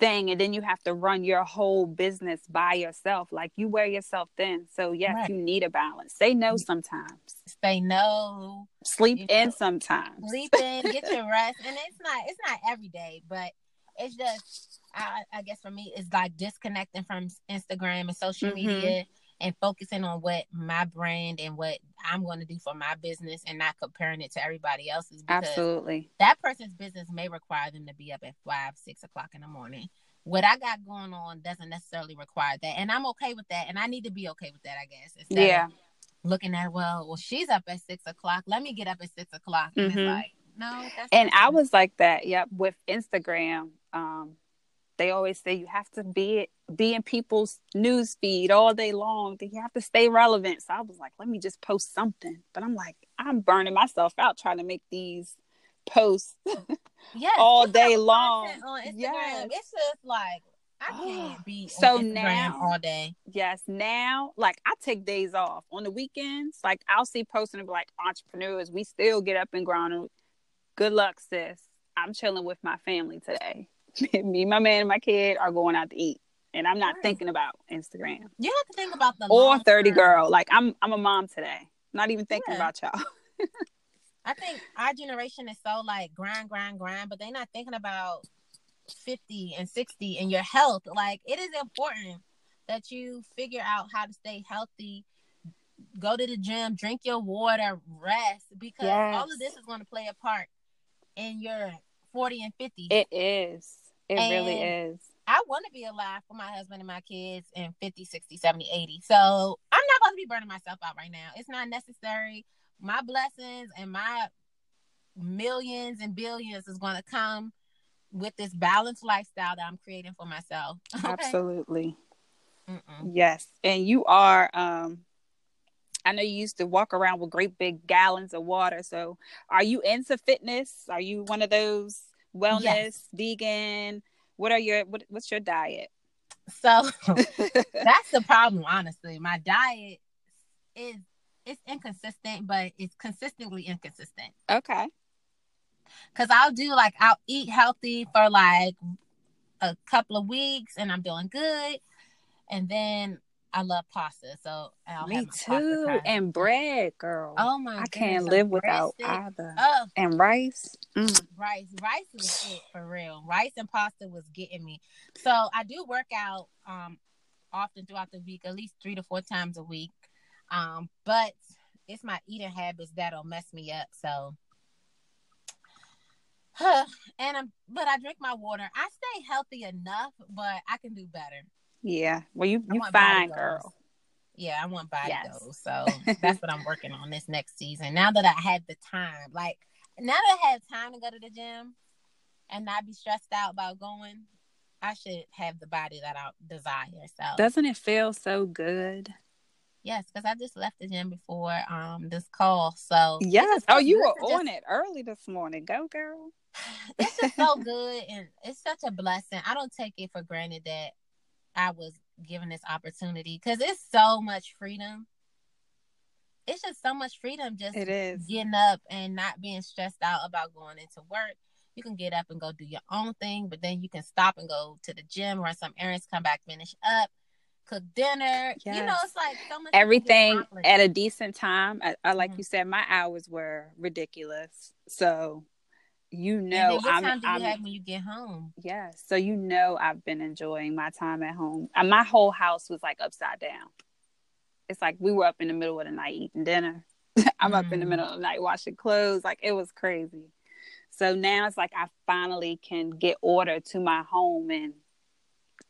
thing. And then you have to run your whole business by yourself. Like you wear yourself thin. So yes, Right. you need a balance. Say no sometimes. Say no, Sleep You in know, sometimes. sleep in, get your rest, and it's not it's not every day, but it's just I, I guess for me it's like disconnecting from Instagram and social Mhm. media and focusing on what my brand and what I'm going to do for my business and not comparing it to everybody else's because Absolutely. that person's business may require them to be up at five, six o'clock in the morning. What I got going on doesn't necessarily require that, and I'm okay with that, and I need to be okay with that, I guess. Instead of Yeah. looking at well, well, she's up at six o'clock. Let me get up at six o'clock, and Mhm. it's like, no, that's And I was like that, yep, with Instagram. Um, they always say you have to be be in people's news feed all day long. That you have to stay relevant. So I was like, let me just post something. But I'm like, I'm burning myself out trying to make these posts. yes, all day long. content on Instagram. Yes. It's just like I can't be So Instagram now- all day. Yes, now like I take days off on the weekends. Like I'll see posting of like entrepreneurs. We still get up and grind. Good luck, sis. I'm chilling with my family today. Me, my man, and my kid are going out to eat, and I'm not Right. thinking about Instagram You have to think about the or thirty term. girl. Like I'm, I'm a mom today. Not even thinking Yeah. about y'all. I think our generation is so like grind, grind, grind, but they're not thinking about 50 and 60 and your health. Like it is important that you figure out how to stay healthy, go to the gym, drink your water, rest, because all of this is going to play a part in your 40 and 50. It is. It really is. I want to be alive for my husband and my kids in 50, 60, 70, 80. So I'm not going to be burning myself out right now. It's not necessary. My blessings and my millions and billions is going to come with this balanced lifestyle that I'm creating for myself. Okay? Absolutely. Mm-mm. Yes. And you are um I know you used to walk around with great big gallons of water. So are you into fitness? Are you one of those wellness, Yes. vegan? What are your what, what's your diet? So that's the problem, honestly. My diet is it's inconsistent, but it's consistently inconsistent. okay. Cause I'll do like I'll eat healthy for like a couple of weeks and I'm doing good. And then I love pasta. So I'll Me too. And bread, girl. oh my I can't live without either. Oh, And rice. Mm. rice. Rice was it for real. Rice and pasta was getting me. So I do work out um often throughout the week, at least three to four times a week. Um, but it's my eating habits that'll mess me up. So huh. and I'm but I drink my water. I stay healthy enough, but I can do better. Yeah. Well you you fine, girl. Yeah, I want body Yes. goals. So that's what I'm working on this next season. Now that I had the time, like now that I have time to go to the gym and not be stressed out about going, I should have the body that I desire. So Doesn't it feel so good? yes, because I just left the gym before um this call. So Yes. Oh, you were on just- it early this morning. Go girl. It's just so good and it's such a blessing. I don't take it for granted that I was given this opportunity because it's so much freedom. It's just so much freedom just It is. getting up and not being stressed out about going into work. You can get up and go do your own thing, but then you can stop and go to the gym, run some errands, come back, finish up, cook dinner. You know, it's like so much. you can get everything at a decent time. I, I like Mhm. you said, my hours were ridiculous. So you know, then what I'm, time do you I'm have when you get home? yes. So you know, I've been enjoying my time at home. My whole house was like upside down. It's like we were up in the middle of the night eating dinner. I'm up in the Mm. middle of the night washing clothes. Like it was crazy. So now it's like I finally can get order to my home and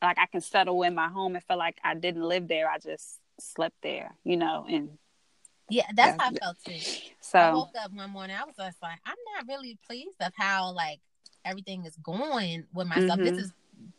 like I can settle in my home and feel like I didn't live there. I just slept there, you know, and Yeah, that's Yeah. how I felt too. So I woke up one morning. I was just like, I'm not really pleased of how like everything is going with myself. Mhm. This is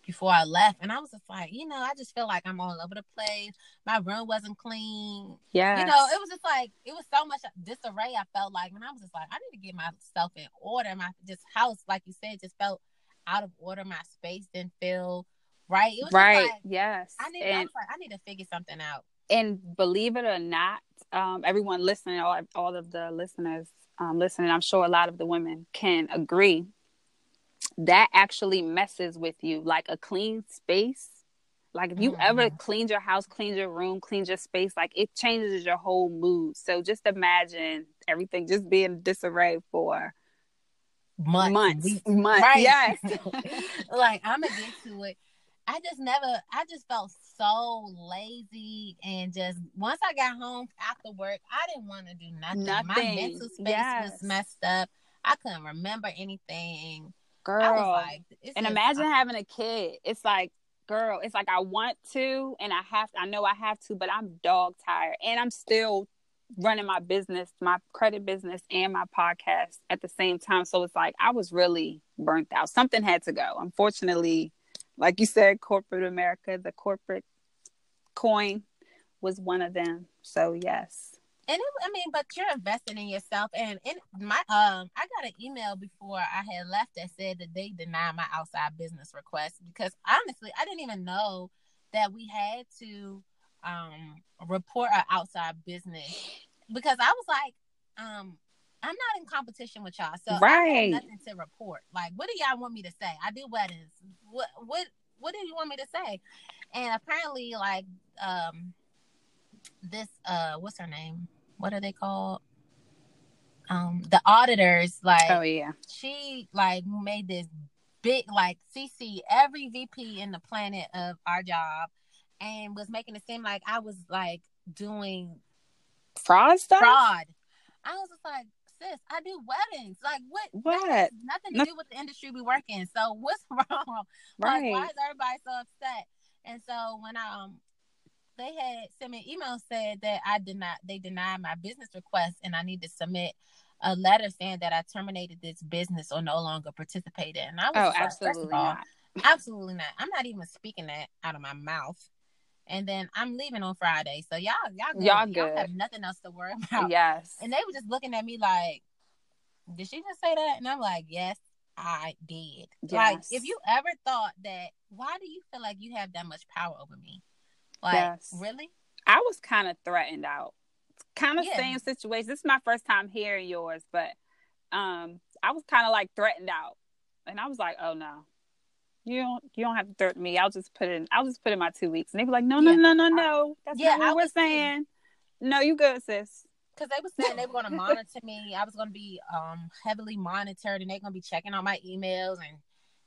before I left, and I was just like, you know, I just feel like I'm all over the place. My room wasn't clean. yeah, You know, it was just like it was so much disarray. I felt like, and I was just like, I need to get myself in order. My just house, like you said, just felt out of order. My space didn't feel right. It was right, like, yes, I need. I was like, I need to figure something out. and believe it or not, um, everyone listening, all all of the listeners um, listening, I'm sure a lot of the women can agree that actually messes with you. Like a clean space, like if you ever Mhm. cleaned your house, cleaned your room, cleaned your space, like it changes your whole mood. So just imagine everything just being disarray for Months, months, weeks. months. Right. Yes. like I'm gonna get to it. I just never. I just felt so lazy and just once I got home after work, I didn't want to do nothing. nothing. My mental space Yes. was messed up. I couldn't remember anything. Girl. Like, and imagine having a kid. It's like, girl, it's like I want to and I have I know I have to, but I'm dog tired and I'm still running my business, my credit business and my podcast at the same time. So it's like I was really burnt out. Something had to go. Unfortunately, like you said, corporate America, the corporate coin was one of them. So yes. And it, I mean, but you're investing in yourself. And in my um, I got an email before I had left that said that they denied my outside business request because honestly, I didn't even know that we had to um report our outside business because I was like, um, I'm not in competition with y'all, so right. nothing to report. Like, what do y'all want me to say? I do weddings. What what what do you want me to say? And apparently, like, um, this uh, what's her name? What are they called? Um, the auditors, like, oh yeah, she like made this big like CC every VP in the planet of our job, and was making it seem like I was like doing fraud stuff. Fraud. I was just like, sis, I do weddings. Like what? What? Nothing to no. do with the industry we work in. So what's wrong? Right. Like, why is everybody so upset? And so when I um they had sent me an email said that I did not they denied my business request and I need to submit a letter saying that I terminated this business or no longer participated. And I was oh, like, absolutely all, not. absolutely not. I'm not even speaking that out of my mouth. And then I'm leaving on Friday, so y'all y'all good. y'all good. Y'all have nothing else to worry about. Yes. And they were just looking at me like, "Did she just say that?" And I'm like, "Yes, I did." Yes. Like, if you ever thought that, why do you feel like you have that much power over me? Like, yes. really? I was kind of threatened out. Kind of yeah. same situation. This is my first time hearing yours, but um, I was kind of like threatened out, and I was like, "Oh no, you don't you don't have to threaten me. I'll just put in I'll just put in my two weeks. And they were like, no, no, yeah. no, no, no. That's yeah, not what I we're saying. Too. No, you good, sis. Because they were saying they were going to monitor me. I was going to be um heavily monitored, and they're going to be checking on my emails and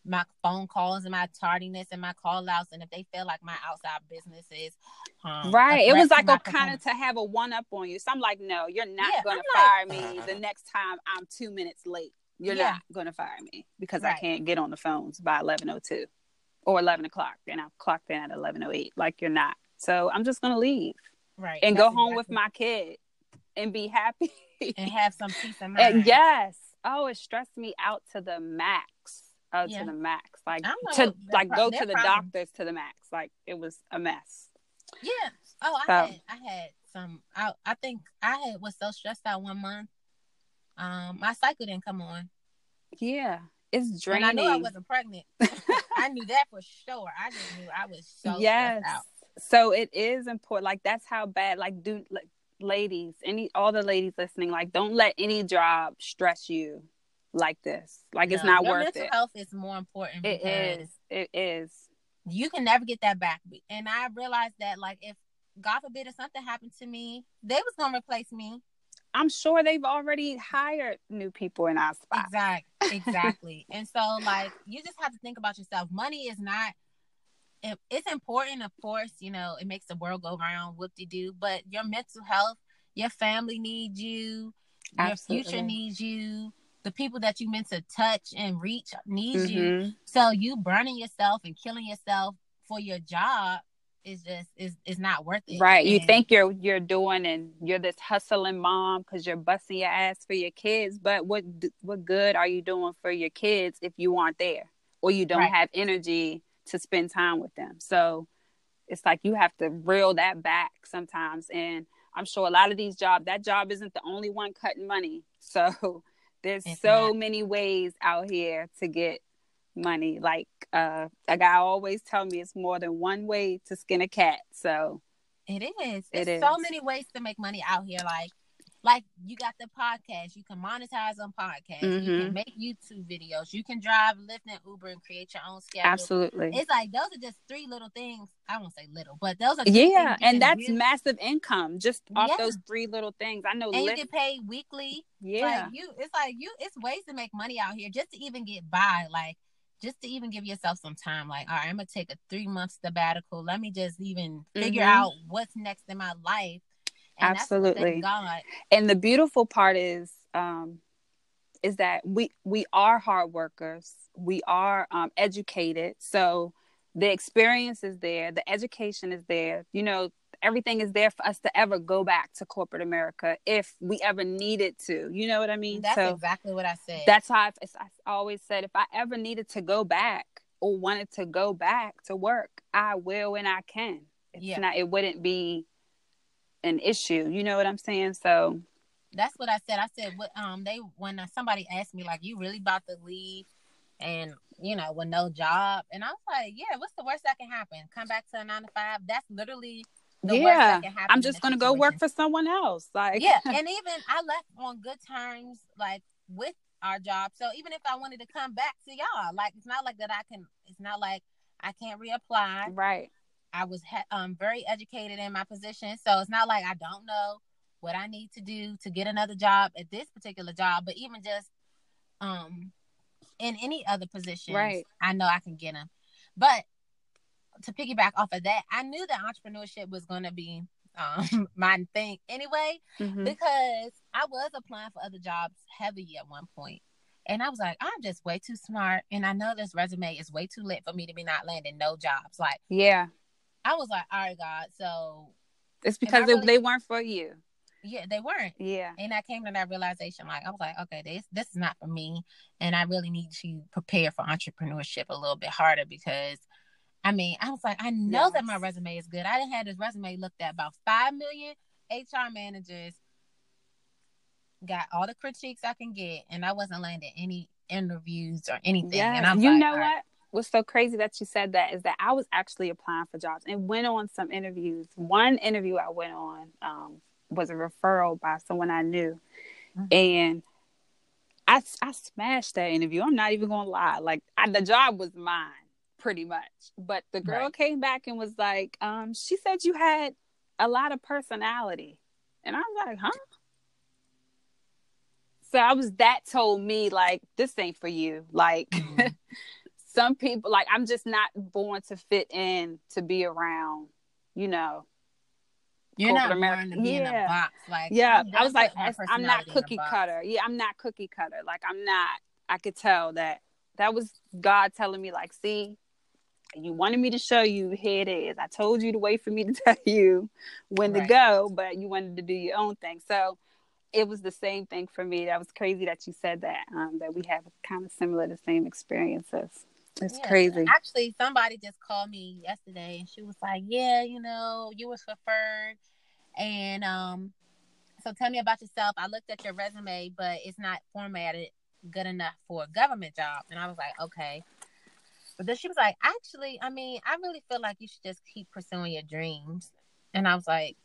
my phone calls and my tardiness and my call outs. And if they feel like my outside business is um, right, it was like a kind of to have a one up on you. So I'm like, no, you're not yeah, going to fire like, me the next time I'm two minutes late you're yeah. not going to fire me because right. I can't get on the phones by 11:02 or 11 o'clock, and I've clocked in at 11:08. Like you're not. So I'm just going to leave, right, and That's go home with my kid and be happy and have some peace of mind. And yes. Oh, it stressed me out to the max. Oh, yeah. to the max. Like to like pro- go to the problem. doctors to the max. Like it was a mess. Yeah. Oh, I so. had I had some. I I think I had was so stressed out one month um, my cycle didn't come on. Yeah, it's draining. And I knew I wasn't pregnant. I knew that for sure. I just knew I was so yes. So it is important. Like that's how bad. Like do like ladies, any all the ladies listening, like don't let any job stress you like this. Like no, it's not worth mental it. Health is more important. It is. It is. You can never get that back. And I realized that, like, if God forbid, if something happened to me, they was gonna replace me. I'm sure they've already hired new people in our spot. Exactly. Exactly. and so like you just have to think about yourself. Money is not it's important, of course, you know, it makes the world go round, whoop de doo, but your mental health, your family needs you, Absolutely. your future needs you, the people that you meant to touch and reach needs mm-hmm. you. So you burning yourself and killing yourself for your job is just is is not worth it. Right. And you think you're you're doing and you're this hustling mom because you're busting your ass for your kids, but what what good are you doing for your kids if you aren't there or you don't right. have energy to spend time with them? So it's like you have to reel that back sometimes. And I'm sure a lot of these jobs, that job isn't the only one cutting money. So there's it's so not. many ways out here to get money. Like uh, a guy always tell me, it's more than one way to skin a cat. So it is. It There's is. so many ways to make money out here. Like like you got the podcast, you can monetize on podcasts, mm-hmm. you can mm-hmm. make YouTube videos, you can drive, Lyft, and Uber, and create your own schedule. Absolutely, it's like those are just three little things. I won't say little, but those are yeah, and that's massive income just off yeah. those three little things. I know, and Lyft, you get paid weekly. Yeah, like you, it's like you, it's ways to make money out here just to even get by. Like just to even give yourself some time like all right i'm gonna take a three month sabbatical let me just even figure mm-hmm. out what's next in my life and absolutely god and the beautiful part is um is that we we are hard workers we are um, educated so the experience is there the education is there you know everything is there for us to ever go back to corporate America if we ever needed to. You know what I mean? That's so exactly what I said. That's how I've, I always said if I ever needed to go back or wanted to go back to work, I will and I can. It's yeah. not. It wouldn't be. An issue. You know what I'm saying? So that's what I said. I said, what, um, they when somebody asked me like, "You really about to leave?" and you know, with no job, and I was like, "Yeah, what's the worst that can happen? Come back to a nine to five? That's literally." yeah, I'm just gonna go work for someone else. Like, yeah, and even I left on good terms, like with our job. So even if I wanted to come back to y'all, like it's not like that I can. It's not like I can't reapply. Right. I was ha- um very educated in my position, so it's not like I don't know what I need to do to get another job at this particular job, but even just um in any other position, right? I know I can get them. But to piggyback off of that, I knew that entrepreneurship was going to be um, my thing anyway, mm-hmm. because I was applying for other jobs heavy at one point. And I was like, I'm just way too smart. And I know this resume is way too lit for me to be not landing no jobs. Like, yeah. I was like, all right, God. So it's because really, they weren't for you. Yeah, they weren't. Yeah. And I came to that realization, like, I was like, okay, this this is not for me. And I really need to prepare for entrepreneurship a little bit harder because I mean, I was like, I know yes. that my resume is good. I didn't have this resume looked at about five million HR managers, got all the critiques I can get, and I wasn't landing any interviews or anything. Yeah, and I'm you like, know what? Right. What's so crazy that you said that is that I was actually applying for jobs and went on some interviews. One interview I went on um, was a referral by someone I knew, mm-hmm. and I I smashed that interview. I'm not even gonna lie. Like I, the job was mine pretty much. But the girl right. came back and was like, um, she said you had a lot of personality. And I was like, huh? So I was that told me like this ain't for you. Like mm-hmm. some people like I'm just not born to fit in to be around, you know. You're not America. born to be yeah. in a box. Like yeah, I was like, I'm not cookie cutter. Yeah, I'm not cookie cutter. Like I'm not. I could tell that that was God telling me like, see, you wanted me to show you here it is. I told you to wait for me to tell you when right. to go, but you wanted to do your own thing. So it was the same thing for me. That was crazy that you said that. Um, that we have kind of similar, the same experiences. It's yeah. crazy. Actually, somebody just called me yesterday, and she was like, "Yeah, you know, you was referred, and um, so tell me about yourself. I looked at your resume, but it's not formatted good enough for a government job." And I was like, "Okay." But then she was like, actually, I mean, I really feel like you should just keep pursuing your dreams. And I was like,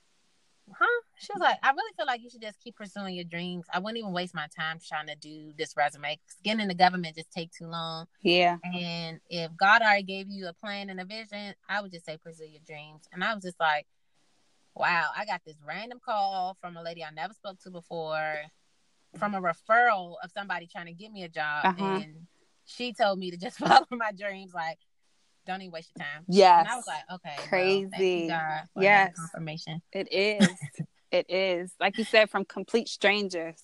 huh? She was like, I really feel like you should just keep pursuing your dreams. I wouldn't even waste my time trying to do this resume. Getting in the government just take too long. Yeah. And if God already gave you a plan and a vision, I would just say pursue your dreams. And I was just like, wow, I got this random call from a lady I never spoke to before, from a referral of somebody trying to get me a job. Uh-huh. And she told me to just follow my dreams. Like, don't even waste your time. Yes. And I was like, okay, crazy. Well, yes, confirmation. It is. It is. Like you said, from complete strangers.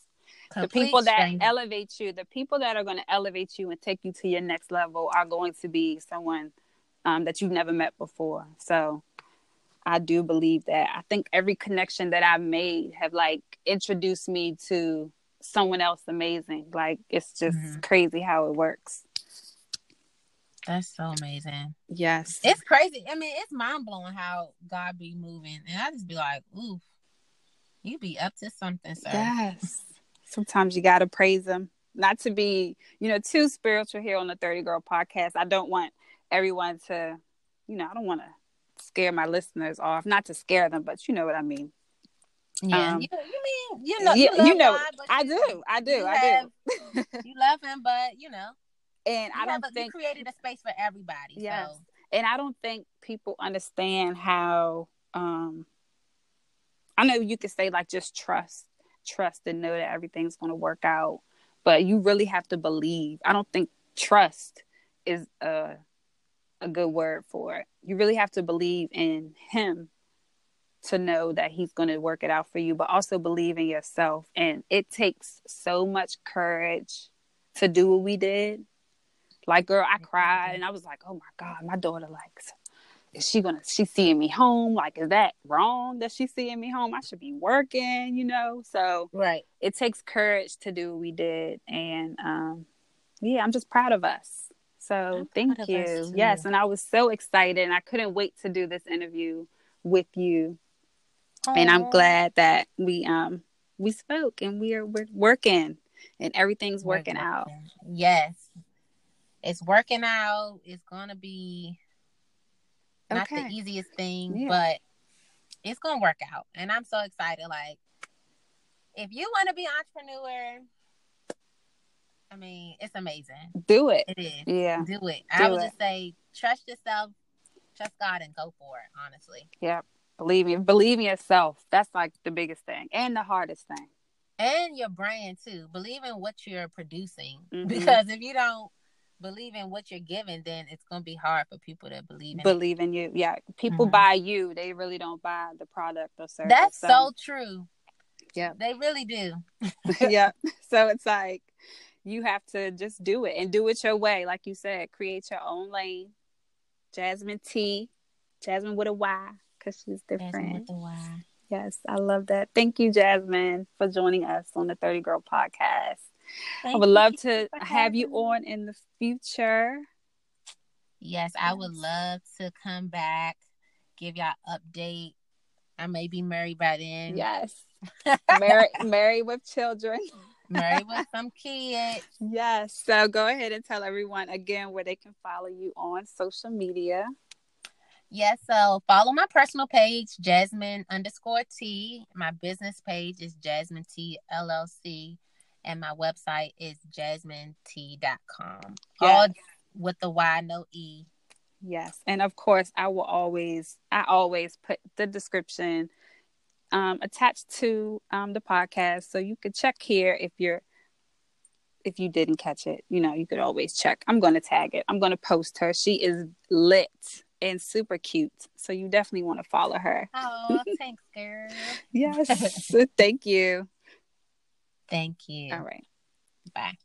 Complete the people that strangers. elevate you, the people that are going to elevate you and take you to your next level are going to be someone um, that you've never met before. So I do believe that. I think every connection that I've made have like introduced me to someone else amazing. Like it's just mm-hmm. crazy how it works. That's so amazing. Yes. It's crazy. I mean, it's mind blowing how God be moving. And I just be like, ooh, you be up to something, sir. Yes. Sometimes you gotta praise him. Not to be, you know, too spiritual here on the 30 Girl podcast. I don't want everyone to, you know, I don't want to scare my listeners off. Not to scare them, but you know what I mean. Yeah, um, you, you, mean you know you, you know God, I you, do, I do, I have, do. you love him, but you know, and I don't have, think you created a space for everybody. Yes, so. and I don't think people understand how. um I know you could say like just trust, trust, and know that everything's going to work out, but you really have to believe. I don't think trust is a a good word for it. You really have to believe in him to know that he's going to work it out for you, but also believe in yourself. And it takes so much courage to do what we did. Like, girl, I cried and I was like, oh my God, my daughter, like, is she gonna, she seeing me home? Like, is that wrong that she's seeing me home? I should be working, you know? So, right. It takes courage to do what we did. And, um, yeah, I'm just proud of us. So I'm thank you. Yes. And I was so excited and I couldn't wait to do this interview with you and I'm glad that we um we spoke and we are we're working and everything's We're working out. Yes. It's working out. It's gonna be not the easiest thing, Yeah. but it's gonna work out. And I'm so excited. Like, if you want to be entrepreneur, I mean, it's amazing. Do it. It is. Yeah. Do it. I would it. just say trust yourself, trust God, and go for it. Honestly, Yeah. Believe me. Believe in yourself. That's like the biggest thing and the hardest thing. and your brand too. Believe in what you're producing Mhm. because if you don't believe in what you're giving, then it's gonna be hard for people to believe in. it. Believe in you. Yeah. People Mhm. buy you. They really don't buy the product or service. That's so true. Yeah. They really do. yeah. So it's like you have to just do it and do it your way. Like you said, create your own lane. Jasmyn T, Jasmyn with a Y, because she's Jasmyn different. with the Y. Yes, I love that. Thank you, Jasmyn, for joining us on the 30 Girl podcast. I would love to have you on in the future. Yes, I would love to come back, give y'all update. I may be married by then. Yes. Married, married with children. married with some kids. Yes. So go ahead and tell everyone again where they can follow you on social media. Yes, so follow my personal page, Jasmyn underscore T. My business page is Jasmine T LLC, and my website is jasminet.com. All with the Y, no E. Yes. And of course, I will always, I always put the description um, attached to um, the podcast. So you could check here if you're, if you didn't catch it, you know, you could always check. I'm going to tag it. I'm going to post her. She is lit and super cute. So you definitely want to follow her. Oh, thanks, girl. Yes. Thank you. Thank you. All right. Bye.